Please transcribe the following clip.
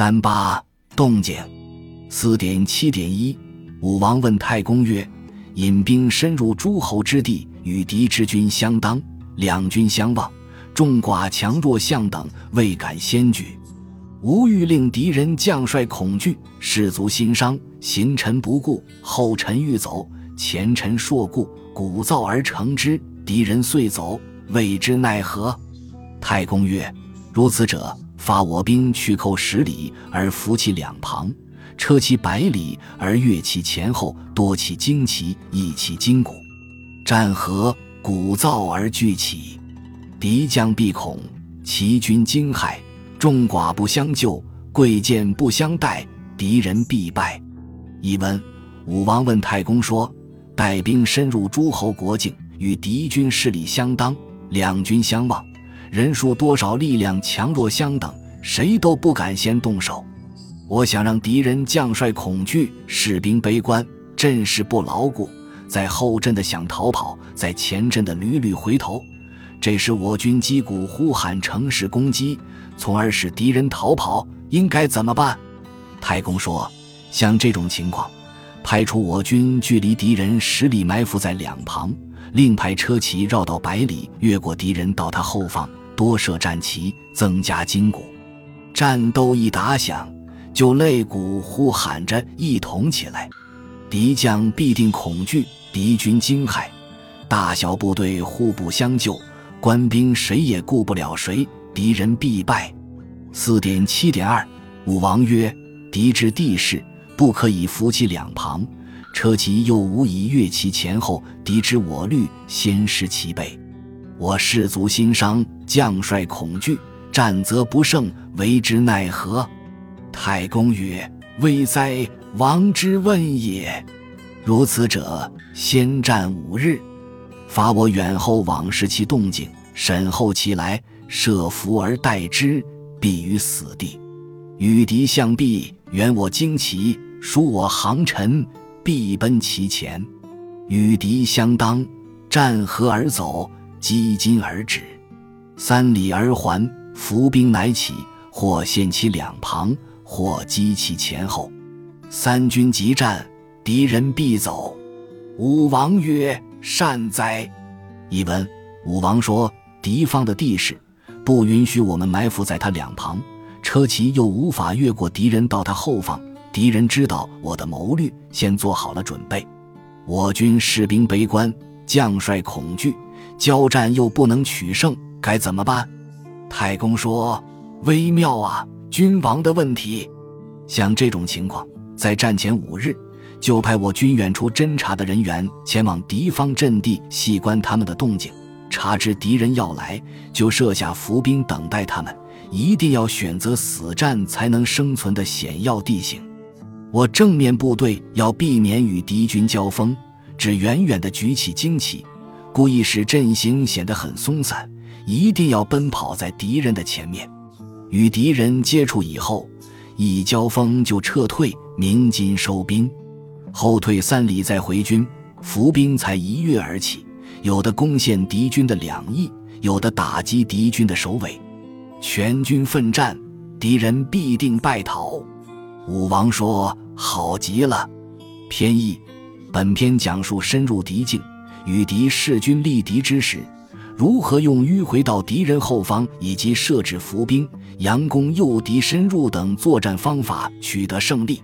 三八动静，四点七点一。武王问太公曰：“引兵深入诸侯之地，与敌之军相当，两军相望，众寡强弱相等，未敢先举。吾欲令敌人将帅恐惧，士卒心伤，行臣不顾，后臣欲走，前臣硕顾，鼓噪而成之，敌人遂走，未知奈何？”太公曰：“如此者，发我兵去寇十里，而伏其两旁。”车其百里而越其前后，多其旌旗，益其筋骨，战河鼓噪而聚起，敌将必恐，其军惊骇，众寡不相救，贵贱不相待，敌人必败。译文：武王问太公说：“带兵深入诸侯国境，与敌军势力相当，两军相望，人数多少，力量强弱相等，谁都不敢先动手。”我想让敌人将帅恐惧，士兵悲观，阵势不牢固，在后阵的想逃跑，在前阵的屡屡回头，这时我军击鼓呼喊，乘势攻击，从而使敌人逃跑，应该怎么办？太公说：像这种情况，派出我军距离敌人十里埋伏在两旁，另派车骑绕到百里，越过敌人到他后方，多设战旗，增加筋骨，战斗一打响。就擂鼓呼喊着一同起来，敌将必定恐惧，敌军惊骇，大小部队互不相救，官兵谁也顾不了谁，敌人必败。四点七点二，武王曰：“敌之地势，不可以伏其两旁；车骑又无以越其前后，敌之我虑，先失其备。我士卒心伤，将帅恐惧，战则不胜，为之奈何？”太公曰：“危哉，王之问也！如此者，先战五日，发我远后往视其动静，审候其来，设伏而待之，必于死地。与敌相避，远我旌旗，疏我航臣，必奔其前；与敌相当，战合而走，击金而止，三里而还，伏兵乃起，或陷其两旁。”或击其前后，三军急战，敌人必走。武王曰：“善哉！”译文：武王说，敌方的地势不允许我们埋伏在他两旁，车骑又无法越过敌人到他后方。敌人知道我的谋略，先做好了准备。我军士兵悲观，将帅恐惧，交战又不能取胜，该怎么办？太公说：“微妙啊！”君王的问题，像这种情况，在战前五日，就派我军远处侦察的人员前往敌方阵地，细观他们的动静，查知敌人要来，就设下伏兵等待他们。一定要选择死战才能生存的险要地形。我正面部队要避免与敌军交锋，只远远地举起旌旗，故意使阵型显得很松散，一定要奔跑在敌人的前面。与敌人接触以后，一交锋就撤退，鸣金收兵，后退三里再回军，伏兵才一跃而起。有的攻陷敌军的两翼，有的打击敌军的首尾，全军奋战，敌人必定败逃。武王说：“好极了。”偏义，本篇讲述深入敌境，与敌势均力敌之时。如何用迂回到敌人后方，以及设置伏兵、佯攻诱敌深入等作战方法取得胜利？